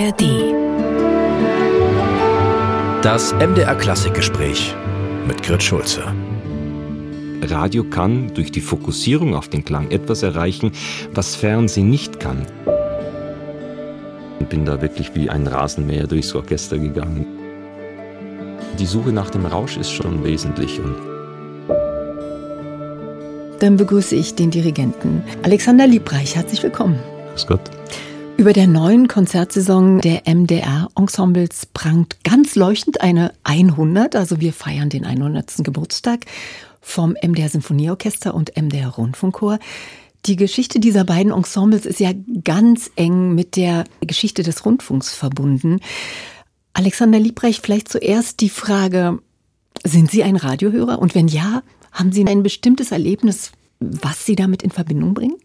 ARD. Das MDR Klassikgespräch mit Grit Schulze. Radio kann durch die Fokussierung auf den Klang etwas erreichen, was Fernsehen nicht kann. Ich bin da wirklich wie ein Rasenmäher durchs Orchester gegangen. Die Suche nach dem Rausch ist schon wesentlich. Und Dann begrüße ich den Dirigenten Alexander Liebreich. Herzlich willkommen. Grüß Gott. Über der neuen Konzertsaison der MDR-Ensembles prangt ganz leuchtend eine 100, also wir feiern den 100. Geburtstag vom MDR Sinfonieorchester und MDR Rundfunkchor. Die Geschichte dieser beiden Ensembles ist ja ganz eng mit der Geschichte des Rundfunks verbunden. Alexander Liebrecht, vielleicht zuerst die Frage, sind Sie ein Radiohörer? Und wenn ja, haben Sie ein bestimmtes Erlebnis, was Sie damit in Verbindung bringen?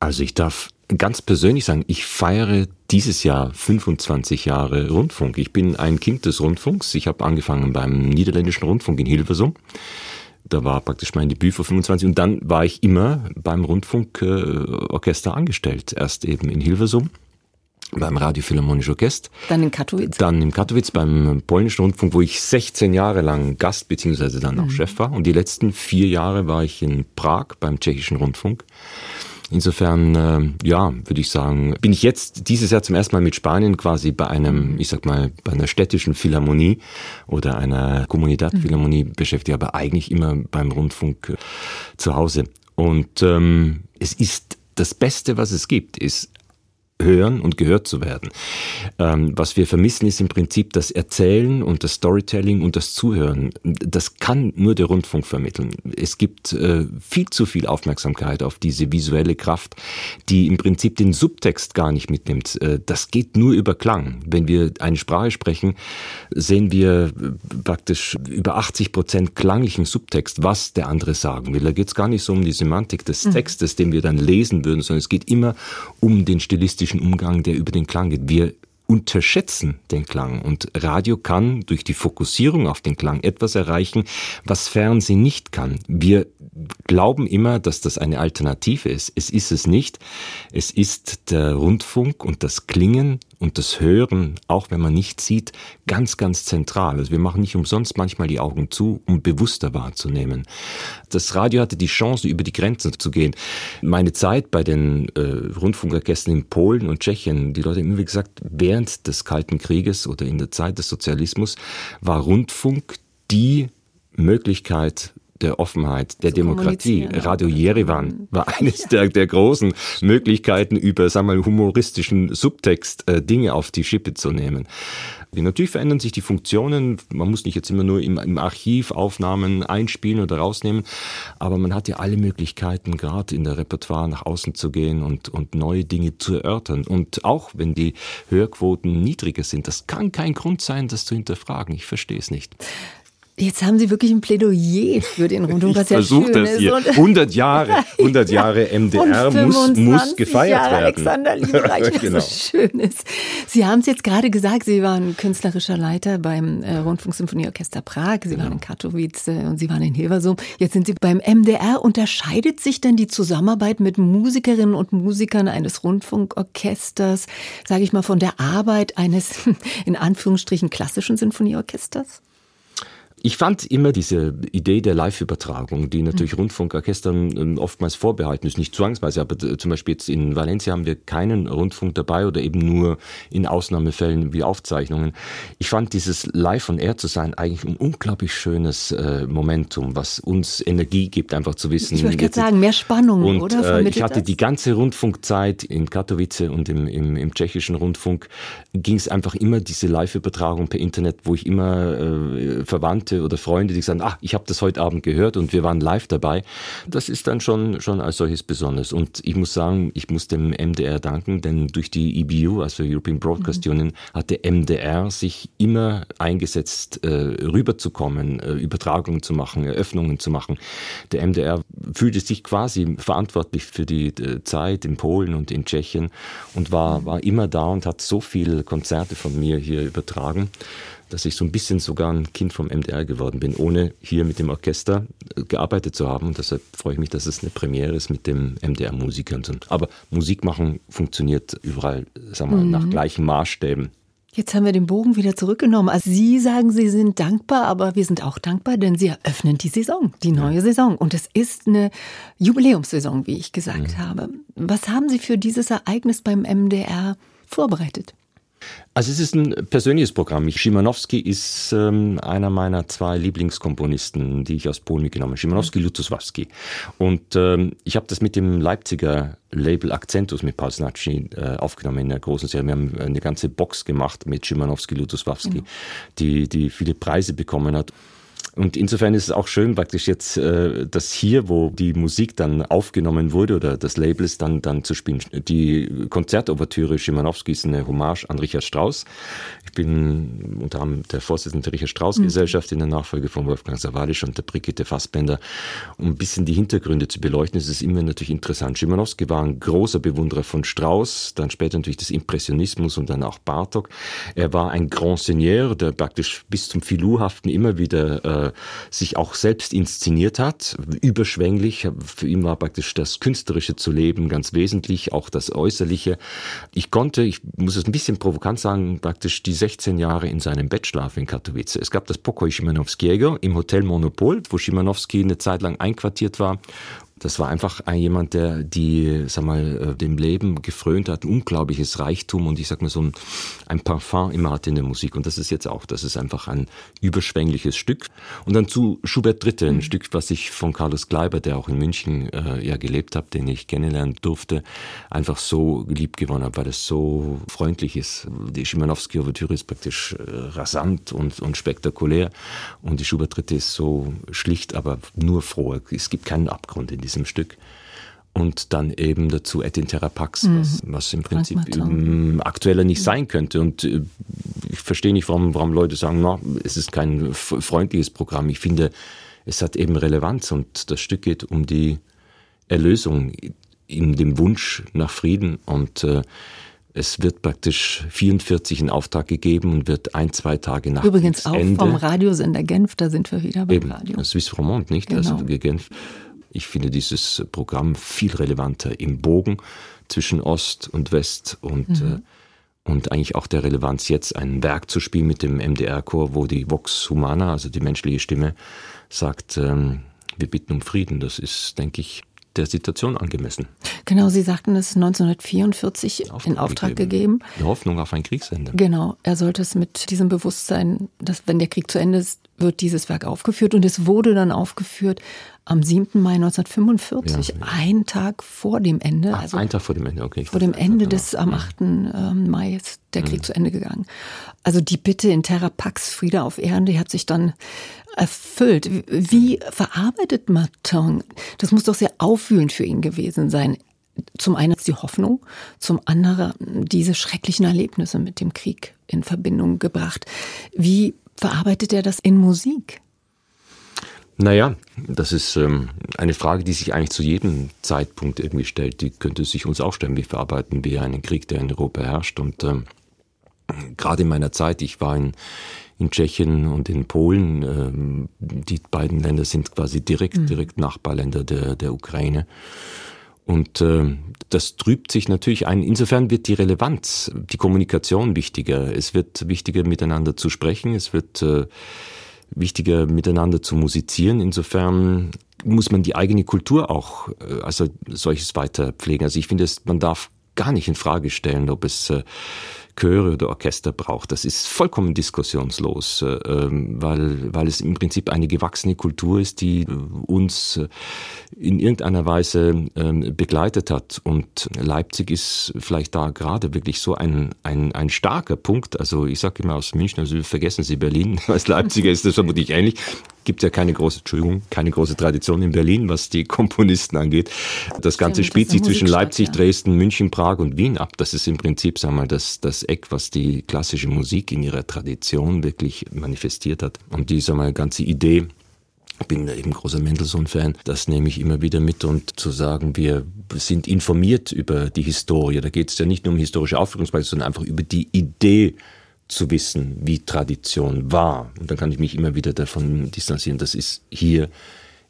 Also ich darf ganz persönlich sagen, ich feiere dieses Jahr 25 Jahre Rundfunk. Ich bin ein Kind des Rundfunks. Ich habe angefangen beim Niederländischen Rundfunk in Hilversum. Da war praktisch mein Debüt vor 25 und dann war ich immer beim Rundfunkorchester angestellt. Erst eben in Hilversum beim Radio Philharmonisch Orchester. Dann in Katowice. Dann in Katowice beim Polnischen Rundfunk, wo ich 16 Jahre lang Gast beziehungsweise dann auch mhm. Chef war. Und die letzten vier Jahre war ich in Prag beim Tschechischen Rundfunk. Insofern, äh, ja, würde ich sagen, bin ich jetzt dieses Jahr zum ersten Mal mit Spanien quasi bei einem, ich sag mal, bei einer städtischen Philharmonie oder einer Comunidad Philharmonie mhm. beschäftigt, aber eigentlich immer beim Rundfunk äh, zu Hause. Und ähm, es ist das Beste, was es gibt, ist hören und gehört zu werden. Ähm, was wir vermissen, ist im Prinzip das Erzählen und das Storytelling und das Zuhören. Das kann nur der Rundfunk vermitteln. Es gibt äh, viel zu viel Aufmerksamkeit auf diese visuelle Kraft, die im Prinzip den Subtext gar nicht mitnimmt. Äh, das geht nur über Klang. Wenn wir eine Sprache sprechen, sehen wir äh, praktisch über 80 Prozent klanglichen Subtext, was der andere sagen will. Da geht es gar nicht so um die Semantik des mhm. Textes, den wir dann lesen würden, sondern es geht immer um den stilistischen ästhetischen Umgang, der über den Klang geht. Wir unterschätzen den Klang und Radio kann durch die Fokussierung auf den Klang etwas erreichen, was Fernsehen nicht kann. Wir glauben immer, dass das eine Alternative ist. Es ist es nicht. Es ist der Rundfunk und das Klingen und das Hören, auch wenn man nicht sieht, ganz, ganz zentral. Also wir machen nicht umsonst manchmal die Augen zu, um bewusster wahrzunehmen. Das Radio hatte die Chance, über die Grenzen zu gehen. Meine Zeit bei den äh, Rundfunkorchestern in Polen und Tschechien, die Leute haben immer gesagt, während des Kalten Krieges oder in der Zeit des Sozialismus war Rundfunk die Möglichkeit, der Offenheit, der Demokratie. Radio Jerewan mhm. war eines der, der großen Möglichkeiten, über sagen wir mal, humoristischen Subtext äh, Dinge auf die Schippe zu nehmen. Natürlich verändern sich die Funktionen. Man muss nicht jetzt immer nur im, im, Archiv Aufnahmen einspielen oder rausnehmen, aber man hat ja alle Möglichkeiten, gerade in der Repertoire nach außen zu gehen und, und neue Dinge zu erörtern. Und auch wenn die Hörquoten niedriger sind, das kann kein Grund sein, das zu hinterfragen. Ich verstehe es nicht. Jetzt haben Sie wirklich ein Plädoyer für den Rundfunk, was ich ja schön das hier. 100 Jahre, 100 Jahre MDR muss, muss gefeiert Jahre werden. Alexander Liebreich, genau. was so schön ist. Sie haben es jetzt gerade gesagt, Sie waren künstlerischer Leiter beim äh, Rundfunksymphonieorchester Prag, Sie genau. waren in Katowice äh, und Sie waren in Hilversum. Jetzt sind Sie beim MDR. Unterscheidet sich denn die Zusammenarbeit mit Musikerinnen und Musikern eines Rundfunkorchesters, sage ich mal, von der Arbeit eines in Anführungsstrichen klassischen Sinfonieorchesters? Ich fand immer diese Idee der Live-Übertragung, die natürlich mhm. Rundfunkorchestern ähm, oftmals vorbehalten ist, nicht zwangsweise, aber zum Beispiel jetzt in Valencia haben wir keinen Rundfunk dabei oder eben nur in Ausnahmefällen wie Aufzeichnungen. Ich fand dieses Live on Air zu sein eigentlich ein unglaublich schönes äh, Momentum, was uns Energie gibt, einfach zu wissen. Ich würde gerade sagen, mehr Spannung, und, oder? Äh, ich hatte das? die ganze Rundfunkzeit in Katowice und im, im, im tschechischen Rundfunk ging es einfach immer diese Live-Übertragung per Internet, wo ich immer äh, verwandt Bekannte oder Freunde, die sagen, ach, ich habe das heute Abend gehört und wir waren live dabei. Das ist dann schon, schon als solches besonders. Und ich muss sagen, ich muss dem MDR danken, denn durch die EBU, also European Broadcast mhm. Union, hat der MDR sich immer eingesetzt, äh, rüberzukommen, äh, Übertragungen zu machen, Eröffnungen zu machen. Der MDR fühlte sich quasi verantwortlich für die äh, Zeit in Polen und in Tschechien und war, mhm. war immer da und hat so viele Konzerte von mir hier übertragen dass ich so ein bisschen sogar ein Kind vom MDR geworden bin, ohne hier mit dem Orchester äh, gearbeitet zu haben. Und deshalb freue ich mich, dass es eine Premiere ist mit dem MDR-Musikern. Aber Musik machen funktioniert überall, sagen wir, mhm. nach gleichen Maßstäben. Jetzt haben wir den Bogen wieder zurückgenommen. Also Sie sagen, Sie sind dankbar, aber wir sind auch dankbar, denn Sie eröffnen die Saison, die neue ja. Saison. Und es ist eine Jubiläumssaison, wie ich gesagt mhm. habe. Was haben Sie für dieses Ereignis beim MDR vorbereitet? Also es ist ein persönliches Programm. Schimanowski ist ähm, einer meiner zwei Lieblingskomponisten, die ich aus Polen mitgenommen habe. Schimanowski, mhm. Lutosławski. Und ähm, ich habe das mit dem Leipziger Label Accentus mit Paul Snacci äh, aufgenommen in der großen Serie. Wir haben eine ganze Box gemacht mit Schimanowski, Lutosławski, mhm. die, die viele Preise bekommen hat. Und insofern ist es auch schön praktisch jetzt, äh, dass hier, wo die Musik dann aufgenommen wurde oder das Label ist dann, dann zu spielen. Die Konzertovertüre Schimanowski ist eine Hommage an Richard Strauss. Ich bin unter anderem der Vorsitzende der Richard Strauss Gesellschaft mhm. in der Nachfolge von Wolfgang Savalisch und der Brigitte Fassbender. Um ein bisschen die Hintergründe zu beleuchten, ist es immer natürlich interessant. Schimanowski war ein großer Bewunderer von Strauss, dann später natürlich des Impressionismus und dann auch Bartok. Er war ein Grand Seigneur, der praktisch bis zum Filouhaften immer wieder äh, sich auch selbst inszeniert hat, überschwänglich. Für ihn war praktisch das Künstlerische zu leben ganz wesentlich, auch das Äußerliche. Ich konnte, ich muss es ein bisschen provokant sagen, praktisch die 16 Jahre in seinem Bett schlafen in Katowice. Es gab das Pokoi Schimanowskiego im Hotel Monopol, wo Schimanowski eine Zeit lang einquartiert war das war einfach ein, jemand, der die, sag mal, äh, dem Leben gefrönt hat, unglaubliches Reichtum und ich sag mal so ein, ein Parfum immer hatte in der Musik. Und das ist jetzt auch, das ist einfach ein überschwängliches Stück. Und dann zu Schubert Dritte, ein mhm. Stück, was ich von Carlos Gleiber, der auch in München äh, ja gelebt hat, den ich kennenlernen durfte, einfach so lieb gewonnen habe, weil es so freundlich ist. Die Schimanowski-Ouvertüre ist praktisch äh, rasant und, und spektakulär und die Schubert Dritte ist so schlicht, aber nur froh. Es gibt keinen Abgrund in diesem diesem Stück. Und dann eben dazu Etin Therapax, mhm. was, was, im Prinzip aktueller nicht sein könnte. Und äh, ich verstehe nicht, warum, warum Leute sagen, na, es ist kein freundliches Programm. Ich finde, es hat eben Relevanz und das Stück geht um die Erlösung in dem Wunsch nach Frieden und äh, es wird praktisch 44 in Auftrag gegeben und wird ein, zwei Tage nach Übrigens auch Ende, vom Radiosender Genf, da sind wir wieder beim eben, Radio. Swiss Romand, nicht? Also genau. Also Genf. Ich finde dieses Programm viel relevanter im Bogen zwischen Ost und West und, mhm. äh, und eigentlich auch der Relevanz jetzt ein Werk zu spielen mit dem MDR-Chor, wo die Vox Humana, also die menschliche Stimme, sagt, ähm, wir bitten um Frieden. Das ist, denke ich, der Situation angemessen. Genau, Sie sagten es 1944 in Auftrag gegeben. gegeben. Die Hoffnung auf ein Kriegsende. Genau, er sollte es mit diesem Bewusstsein, dass wenn der Krieg zu Ende ist, wird dieses Werk aufgeführt und es wurde dann aufgeführt am 7. Mai 1945, ja, ja. ein Tag vor dem Ende. Ach, also ein Tag vor dem Ende, okay. Vor dem Ende des am 8. Ähm, Mai ist der Krieg mhm. zu Ende gegangen. Also die Bitte in Terra Pax, Friede auf Erden, die hat sich dann erfüllt. Wie verarbeitet Martin? Das muss doch sehr aufwühlend für ihn gewesen sein. Zum einen die Hoffnung, zum anderen diese schrecklichen Erlebnisse mit dem Krieg in Verbindung gebracht. Wie verarbeitet er das in Musik? Naja, das ist ähm, eine Frage, die sich eigentlich zu jedem Zeitpunkt irgendwie stellt. Die könnte sich uns auch stellen. Wie verarbeiten wir einen Krieg, der in Europa herrscht? Und ähm, gerade in meiner Zeit, ich war in, in Tschechien und in Polen, ähm, die beiden Länder sind quasi direkt, mhm. direkt Nachbarländer der, der Ukraine. Und äh, das trübt sich natürlich ein. Insofern wird die Relevanz, die Kommunikation wichtiger. Es wird wichtiger, miteinander zu sprechen. Es wird äh, wichtiger, miteinander zu musizieren. Insofern muss man die eigene Kultur auch äh, also solches weiter pflegen. Also ich finde, man darf gar nicht in Frage stellen, ob es äh, Chöre oder Orchester braucht. Das ist vollkommen diskussionslos, äh, ähm, weil, weil es im Prinzip eine gewachsene Kultur ist, die uns äh, in irgendeiner Weise ähm, begleitet hat. Und Leipzig ist vielleicht da gerade wirklich so ein, ein, ein starker Punkt. Also ich sage immer aus München, also vergessen Sie Berlin, als Leipziger ist das vermutlich ähnlich gibt ja keine große, Entschuldigung, keine große Tradition in Berlin, was die Komponisten angeht. Das Ganze Stimmt, spielt sich zwischen Leipzig, ja. Dresden, München, Prag und Wien ab. Das ist im Prinzip, sagen wir mal, das, das Eck, was die klassische Musik in ihrer Tradition wirklich manifestiert hat. Und die, sagen wir mal, ganze Idee, ich bin eben großer Mendelssohn-Fan. Das nehme ich immer wieder mit und zu sagen, wir sind informiert über die Historie. Da geht es ja nicht nur um historische Aufführungsweise, sondern einfach über die Idee zu wissen, wie Tradition war. Und dann kann ich mich immer wieder davon distanzieren. Das ist hier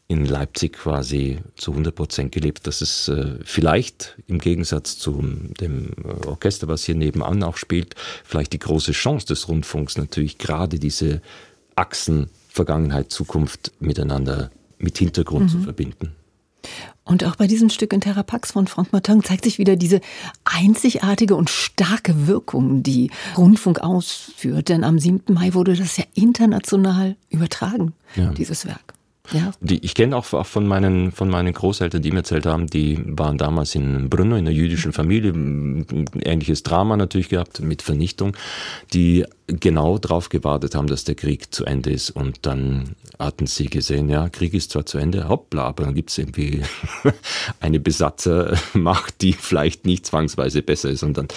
in Leipzig quasi zu 100 Prozent gelebt. Das ist äh, vielleicht im Gegensatz zu dem äh, Orchester, was hier nebenan auch spielt, vielleicht die große Chance des Rundfunks, natürlich gerade diese Achsen Vergangenheit, Zukunft miteinander mit Hintergrund mhm. zu verbinden. Und auch bei diesem Stück in Terrapax von Franck Martin zeigt sich wieder diese einzigartige und starke Wirkung, die Rundfunk ausführt. Denn am 7. Mai wurde das ja international übertragen, ja. dieses Werk. Ja. Die, ich kenne auch, auch, von, meinen, von meinen Großeltern, die mir erzählt haben, die waren damals in Brünno, in einer jüdischen Familie, ein ähnliches Drama natürlich gehabt mit Vernichtung, die genau darauf gewartet haben, dass der Krieg zu Ende ist. Und dann hatten sie gesehen, ja, Krieg ist zwar zu Ende, hoppla, aber dann gibt es irgendwie eine Besatzermacht, die vielleicht nicht zwangsweise besser ist. Und dann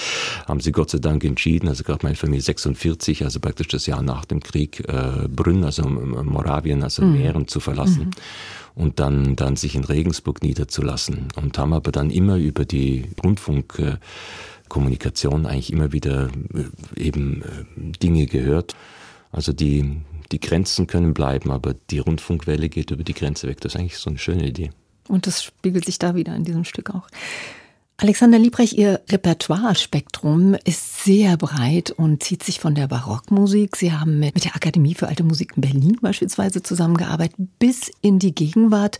haben sie Gott sei Dank entschieden, also gerade meine Familie 46, also praktisch das Jahr nach dem Krieg, äh, Brünn, also Moravien, also mhm. Mähren zu verlassen. Mhm und dann, dann sich in Regensburg niederzulassen und haben aber dann immer über die Rundfunk äh, Kommunikation eigentlich immer wieder äh, eben äh, Dinge gehört. Also die, die Grenzen können bleiben, aber die Rundfunkwelle geht über die Grenze weg. Das ist eigentlich so eine schöne Idee. Und das spiegelt sich da wieder in diesem Stück auch. Alexander Liebrecht, Ihr Repertoire-Spektrum ist sehr breit und zieht sich von der Barockmusik. Sie haben mit, mit der Akademie für Alte Musik in Berlin beispielsweise zusammengearbeitet bis in die Gegenwart.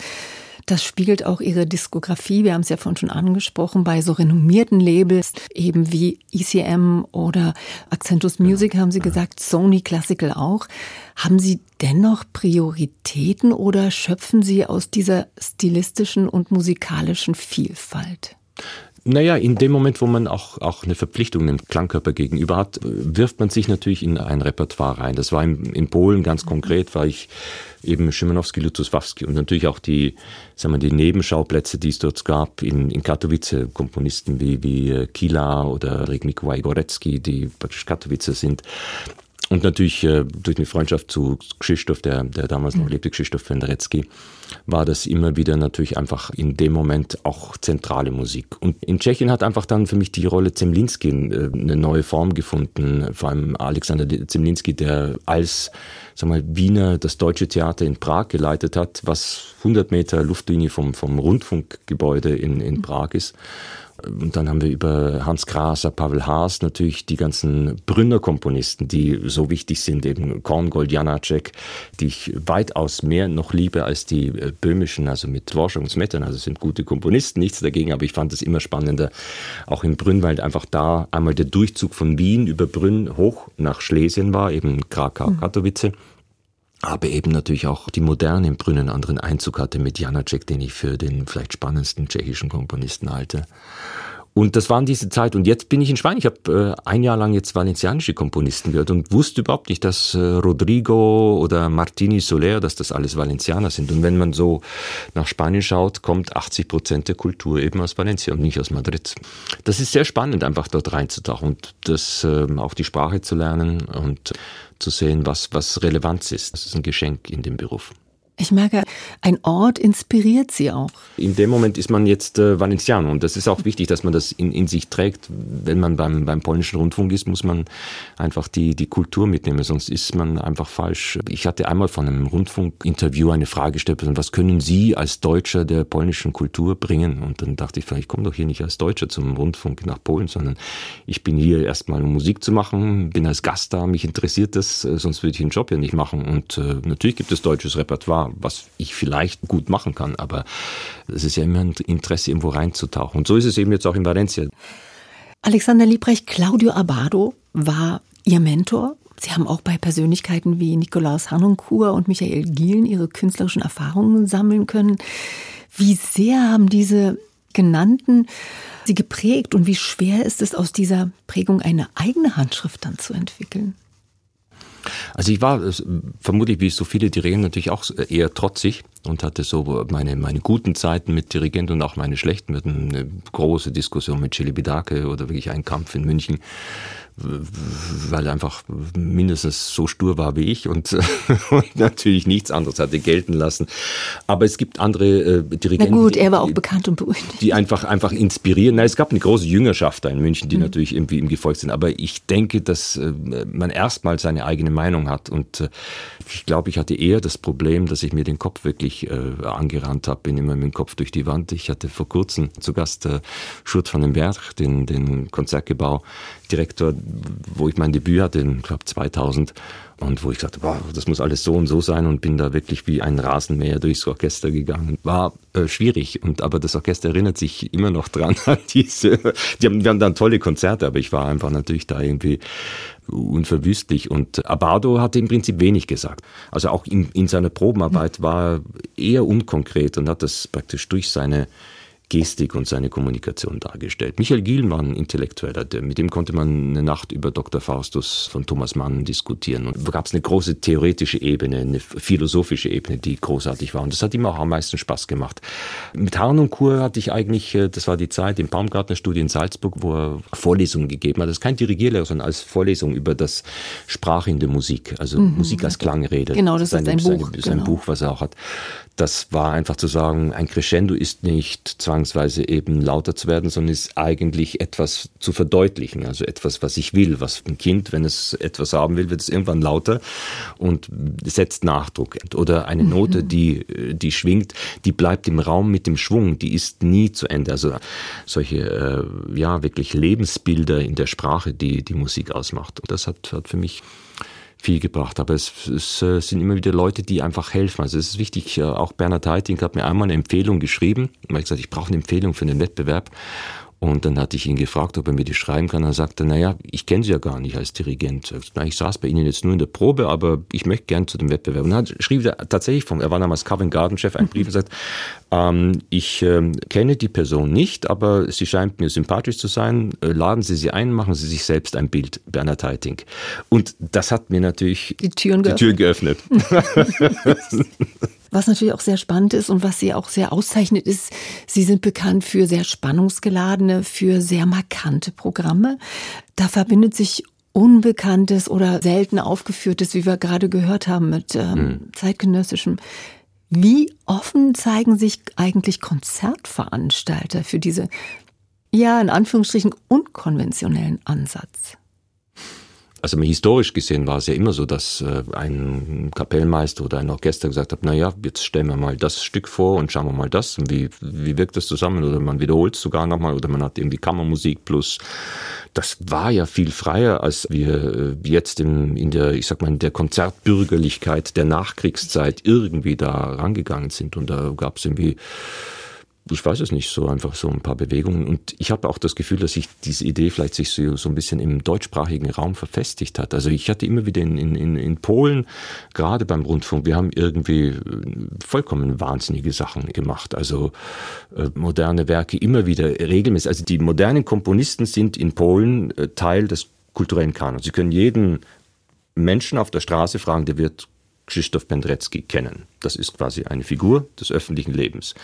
Das spiegelt auch ihre Diskografie, wir haben es ja vorhin schon angesprochen, bei so renommierten Labels, eben wie ECM oder Accentus Music, haben Sie gesagt, Sony Classical auch. Haben Sie dennoch Prioritäten oder schöpfen Sie aus dieser stilistischen und musikalischen Vielfalt? Naja, in dem Moment, wo man auch, auch eine Verpflichtung einem Klangkörper gegenüber hat, wirft man sich natürlich in ein Repertoire rein. Das war in, in Polen ganz konkret, war ich eben Szymanowski, Lutosławski und natürlich auch die, sagen wir, die Nebenschauplätze, die es dort gab in, in Katowice, Komponisten wie, wie äh, Kila oder Mikołaj Gorecki, die praktisch Katowice sind. Und natürlich äh, durch eine Freundschaft zu Krzysztof, der, der damals noch mhm. lebte, Krzysztof Penderecki, war das immer wieder natürlich einfach in dem Moment auch zentrale Musik. Und in Tschechien hat einfach dann für mich die Rolle Zemlinski äh, eine neue Form gefunden. Vor allem Alexander Zemlinski, der als sag mal, Wiener das Deutsche Theater in Prag geleitet hat, was 100 Meter Luftlinie vom, vom Rundfunkgebäude in, in Prag ist. Und dann haben wir über Hans Graser, Pavel Haas natürlich die ganzen Brünner Komponisten, die so wichtig sind, eben Korngold, Janacek, die ich weitaus mehr noch liebe als die äh, böhmischen, also mit Dvorak und Smetana. Also sind gute Komponisten, nichts dagegen, aber ich fand es immer spannender, auch in Brünn, weil einfach da einmal der Durchzug von Wien über Brünn hoch nach Schlesien war, eben Krakau, hm. Katowice. Mhm aber eben natürlich auch die Moderne im Brünnen anderen Einzug hatte mit Janacek, den ich für den vielleicht spannendsten tschechischen Komponisten halte. Und das waren diese Zeit. Und jetzt bin ich in Spanien. Ich habe äh, ein Jahr lang jetzt valencianische Komponisten gehört und wusste überhaupt nicht, dass äh, Rodrigo oder Martini Soler, dass das alles Valencianer sind. Und wenn man so nach Spanien schaut, kommt 80 Prozent der Kultur eben aus Valencia und nicht aus Madrid. Das ist sehr spannend, einfach dort reinzutauchen und das äh, auch die Sprache zu lernen und zu sehen, was, was Relevanz ist. Das ist ein Geschenk in dem Beruf. Ich merke, ein Ort inspiriert Sie auch. In dem Moment ist man jetzt äh, Valenciano und das ist auch wichtig, dass man das in, in sich trägt. Wenn man beim, beim polnischen Rundfunk ist, muss man einfach die, die Kultur mitnehmen, sonst ist man einfach falsch. Ich hatte einmal von einem Rundfunkinterview eine Frage gestellt, was können Sie als Deutscher der polnischen Kultur bringen? Und dann dachte ich, ich komme doch hier nicht als Deutscher zum Rundfunk nach Polen, sondern ich bin hier erstmal, um Musik zu machen, bin als Gast da, mich interessiert das, äh, sonst würde ich den Job ja nicht machen. Und äh, natürlich gibt es deutsches Repertoire was ich vielleicht gut machen kann, aber es ist ja immer ein Interesse, irgendwo reinzutauchen. Und so ist es eben jetzt auch in Valencia. Alexander Liebrecht, Claudio Abado war Ihr Mentor. Sie haben auch bei Persönlichkeiten wie Nikolaus Hanoncourt und Michael Gielen Ihre künstlerischen Erfahrungen sammeln können. Wie sehr haben diese genannten Sie geprägt und wie schwer ist es, aus dieser Prägung eine eigene Handschrift dann zu entwickeln? Also ich war vermutlich wie so viele die Reden natürlich auch eher trotzig und hatte so meine, meine guten Zeiten mit Dirigent und auch meine schlechten. Wir hatten eine große Diskussion mit Chili Bidake oder wirklich einen Kampf in München weil er einfach mindestens so stur war wie ich und, und natürlich nichts anderes hatte gelten lassen. Aber es gibt andere äh, Dirigenten. Na gut, er war auch die, bekannt und berühmt. Die einfach, einfach inspirieren. Na, es gab eine große Jüngerschaft da in München, die mhm. natürlich irgendwie ihm gefolgt sind. Aber ich denke, dass äh, man erstmal seine eigene Meinung hat. Und äh, ich glaube, ich hatte eher das Problem, dass ich mir den Kopf wirklich äh, angerannt habe. Bin immer mit dem Kopf durch die Wand. Ich hatte vor kurzem zu Gast äh, Schurt van den Berg, den, den Konzertgebau Direktor, wo ich mein Debüt hatte, ich glaube 2000, und wo ich sagte, boah, das muss alles so und so sein und bin da wirklich wie ein Rasenmäher durchs Orchester gegangen. War äh, schwierig, und aber das Orchester erinnert sich immer noch dran an diese. Die haben, wir haben dann tolle Konzerte, aber ich war einfach natürlich da irgendwie unverwüstlich. Und Abado hatte im Prinzip wenig gesagt. Also auch in, in seiner Probenarbeit war er eher unkonkret und hat das praktisch durch seine Gestik und seine Kommunikation dargestellt. Michael Gielen war ein Intellektueller, mit dem konnte man eine Nacht über Dr. Faustus von Thomas Mann diskutieren. Und da gab es eine große theoretische Ebene, eine philosophische Ebene, die großartig war. Und das hat ihm auch am meisten Spaß gemacht. Mit Harn und Kur hatte ich eigentlich, äh, das war die Zeit im Baumgartnerstudio in Salzburg, wo er Vorlesungen gegeben hat. Das ist kein Dirigierlehrer, sondern als Vorlesung über das Sprach in der Musik, also mhm. Musik als Klangrede. Genau, das ist ein Buch. Sein, genau. Buch, was er auch hat. Das war einfach zu sagen, ein Crescendo ist nicht zwangsweise eben lauter zu werden, sondern ist eigentlich etwas zu verdeutlichen. Also etwas, was ich will. Was ein Kind, wenn es etwas haben will, wird es irgendwann lauter und setzt Nachdruck. Oder eine Note, mhm. die, die schwingt, die bleibt im Raum mit dem Schwung, die ist nie zu Ende. Also solche, äh, ja, wirklich Lebensbilder in der Sprache, die die Musik ausmacht. Und das hat, hat für mich viel gebracht. Aber es, es, äh, sind immer wieder Leute, die einfach helfen. Also es ist wichtig, äh, auch Bernhard Heiting hat mir einmal eine Empfehlung geschrieben. Ich habe gesagt, ich brauche eine Empfehlung für einen Wettbewerb. Und dann hatte ich ihn gefragt, ob er mir die schreiben kann. Er sagte, naja, ich kenne sie ja gar nicht als Dirigent. Ich saß bei Ihnen jetzt nur in der Probe, aber ich möchte gern zu dem Wettbewerb. Und dann schrieb er tatsächlich vom, er war damals Covent Garden Chef, einen Brief und sagt, ähm, ich ähm, kenne die Person nicht, aber sie scheint mir sympathisch zu sein. Äh, laden Sie sie ein, machen Sie sich selbst ein Bild, Bernhard Heiting. Und das hat mir natürlich die Türen die Tür geöffnet. Was natürlich auch sehr spannend ist und was Sie auch sehr auszeichnet, ist, Sie sind bekannt für sehr spannungsgeladene, für sehr markante Programme. Da verbindet sich Unbekanntes oder selten aufgeführtes, wie wir gerade gehört haben, mit ähm, mhm. zeitgenössischem. Wie offen zeigen sich eigentlich Konzertveranstalter für diese, ja, in Anführungsstrichen unkonventionellen Ansatz? Also historisch gesehen war es ja immer so, dass äh, ein Kapellmeister oder ein Orchester gesagt hat, na ja, jetzt stellen wir mal das Stück vor und schauen wir mal das und wie, wie wirkt das zusammen oder man wiederholt es sogar nochmal oder man hat irgendwie Kammermusik plus. Das war ja viel freier, als wir äh, jetzt in, in der, ich sag mal, in der Konzertbürgerlichkeit der Nachkriegszeit irgendwie da rangegangen sind und da gab es irgendwie ich weiß es nicht, so einfach so ein paar Bewegungen. Und ich habe auch das Gefühl, dass sich diese Idee vielleicht sich so, so ein bisschen im deutschsprachigen Raum verfestigt hat. Also ich hatte immer wieder in, in, in Polen, gerade beim Rundfunk, wir haben irgendwie äh, vollkommen wahnsinnige Sachen gemacht. Also äh, moderne Werke immer wieder regelmäßig. Also die modernen Komponisten sind in Polen äh, Teil des kulturellen Kanons. Sie können jeden Menschen auf der Straße fragen, der wird Krzysztof Pendrecki kennen. Das ist quasi eine Figur des öffentlichen Lebens.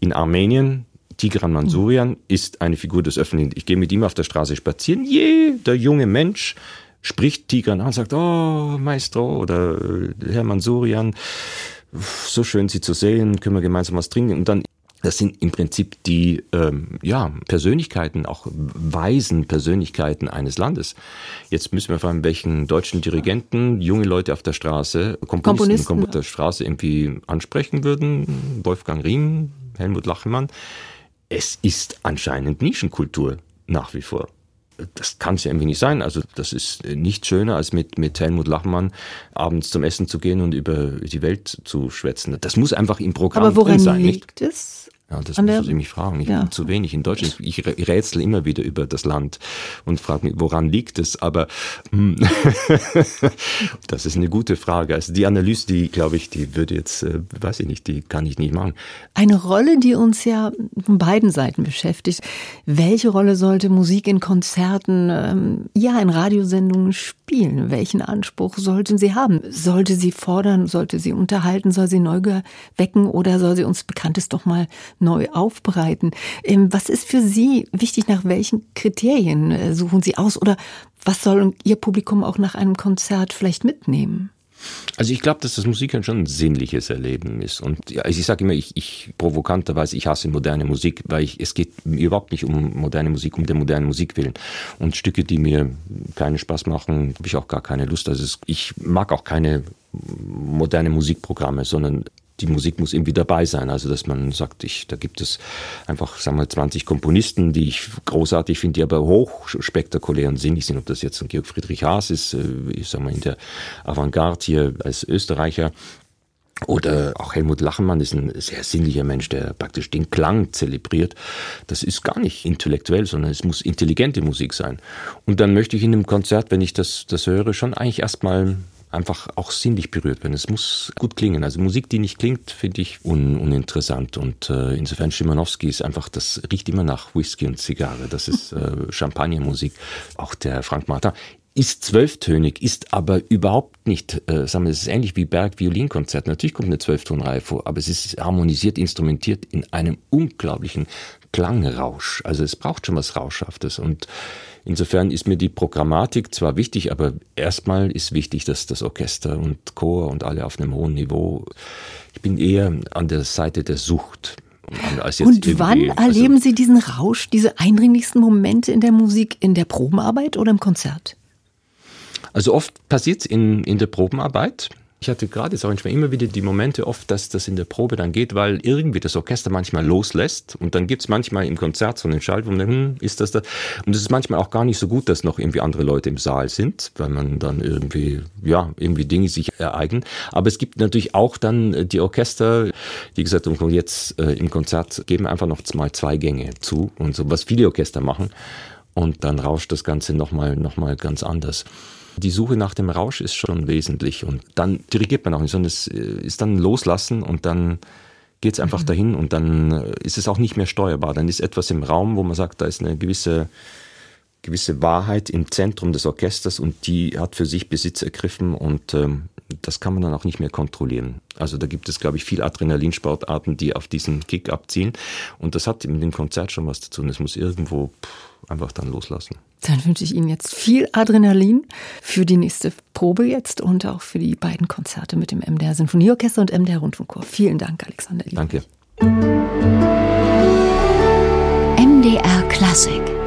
In Armenien, Tigran Mansurian ist eine Figur des öffentlichen. Ich gehe mit ihm auf der Straße spazieren. Je, der junge Mensch spricht Tigran an und sagt, oh, Maestro oder äh, Herr Mansurian, so schön Sie zu sehen, können wir gemeinsam was trinken. Und dann das sind im Prinzip die ähm, ja, Persönlichkeiten, auch weisen Persönlichkeiten eines Landes. Jetzt müssen wir fragen, welchen deutschen Dirigenten junge Leute auf der Straße, Komponisten, Komponisten auf der Straße irgendwie ansprechen würden. Wolfgang Riem, Helmut Lachemann. Es ist anscheinend Nischenkultur nach wie vor das kann es ja irgendwie nicht sein. Also das ist nicht schöner, als mit, mit Helmut Lachmann abends zum Essen zu gehen und über die Welt zu schwätzen. Das muss einfach im Programm Aber woran sein. liegt nicht? es? Ja, das müssen Sie mich fragen. Ich ja. bin zu wenig in Deutschland. Ich rätsel immer wieder über das Land und frage mich, woran liegt es? Aber hm, das ist eine gute Frage. Also die Analyse, die glaube ich, die würde jetzt, äh, weiß ich nicht, die kann ich nicht machen. Eine Rolle, die uns ja von beiden Seiten beschäftigt. Welche Rolle sollte Musik in Konzerten, ähm, ja, in Radiosendungen spielen? Welchen Anspruch sollten sie haben? Sollte sie fordern? Sollte sie unterhalten? Soll sie Neugier wecken? Oder soll sie uns Bekanntes doch mal neu aufbereiten. Ähm, was ist für Sie wichtig? Nach welchen Kriterien äh, suchen Sie aus? Oder was soll Ihr Publikum auch nach einem Konzert vielleicht mitnehmen? Also ich glaube, dass das Musikern schon ein sinnliches Erleben ist. Und also ich sage immer, ich, ich provokanterweise, ich hasse moderne Musik, weil ich, es geht überhaupt nicht um moderne Musik, um der modernen Musik willen. Und Stücke, die mir keinen Spaß machen, habe ich auch gar keine Lust. Also es, ich mag auch keine moderne Musikprogramme, sondern die Musik muss irgendwie dabei sein. Also, dass man sagt, ich, da gibt es einfach, sagen wir, 20 Komponisten, die ich großartig finde, die aber hochspektakulär und sinnig sind. Ob das jetzt ein Georg Friedrich Haas ist, äh, ich sag mal, in der Avantgarde hier als Österreicher, oder auch Helmut Lachenmann ist ein sehr sinnlicher Mensch, der praktisch den Klang zelebriert. Das ist gar nicht intellektuell, sondern es muss intelligente Musik sein. Und dann möchte ich in einem Konzert, wenn ich das, das höre, schon eigentlich erstmal einfach auch sinnlich berührt werden. Es muss gut klingen. Also Musik, die nicht klingt, finde ich un uninteressant. Und äh, insofern Schimanowski ist einfach, das riecht immer nach Whisky und Zigarre. Das ist äh, Champagnermusik. Auch der Frank Martin ist zwölftönig, ist aber überhaupt nicht, äh, sagen wir, es ist ähnlich wie Berg-Violinkonzert. Natürlich kommt eine Zwölftonreihe vor, aber es ist harmonisiert, instrumentiert in einem unglaublichen Klangrausch. Also es braucht schon was Rauschhaftes und Insofern ist mir die Programmatik zwar wichtig, aber erstmal ist wichtig, dass das Orchester und Chor und alle auf einem hohen Niveau. Ich bin eher an der Seite der Sucht. und wann also erleben Sie diesen Rausch, diese eindringlichsten Momente in der Musik, in der Probenarbeit oder im Konzert? Also oft passiert es in, in der Probenarbeit. Ich hatte gerade jetzt auch immer wieder die Momente oft, dass das in der Probe dann geht, weil irgendwie das Orchester manchmal loslässt und dann gibt es manchmal im Konzert so einen Schalt, wo man denkt, hm, ist das da? Und es ist manchmal auch gar nicht so gut, dass noch irgendwie andere Leute im Saal sind, weil man dann irgendwie, ja, irgendwie Dinge sich ereignen. Aber es gibt natürlich auch dann äh, die Orchester, die gesagt haben, jetzt äh, im Konzert geben einfach noch mal zwei Gänge zu und so, was viele Orchester machen. Und dann rauscht das Ganze nochmal noch mal ganz anders die Suche nach dem Rausch ist schon wesentlich und dann dirigiert man auch nicht, sondern es äh, ist dann loslassen und dann geht es einfach mhm. dahin und dann äh, ist es auch nicht mehr steuerbar. Dann ist etwas im Raum, wo man sagt, da ist eine gewisse, gewisse Wahrheit im Zentrum des Orchesters und die hat für sich Besitz ergriffen und ähm, das kann man dann auch nicht mehr kontrollieren. Also da gibt es, glaube ich, viel Adrenalinsportarten, die auf diesen Kick abziehen und das hat mit dem Konzert schon was zu tun. Es muss irgendwo pff, einfach dann loslassen. Dann wünsche ich Ihnen jetzt viel Adrenalin für die nächste Probe jetzt und auch für die beiden Konzerte mit dem MDR Sinfonieorchester und MDR Rundfunkchor. Vielen Dank, Alexander. Danke. MDR Klassik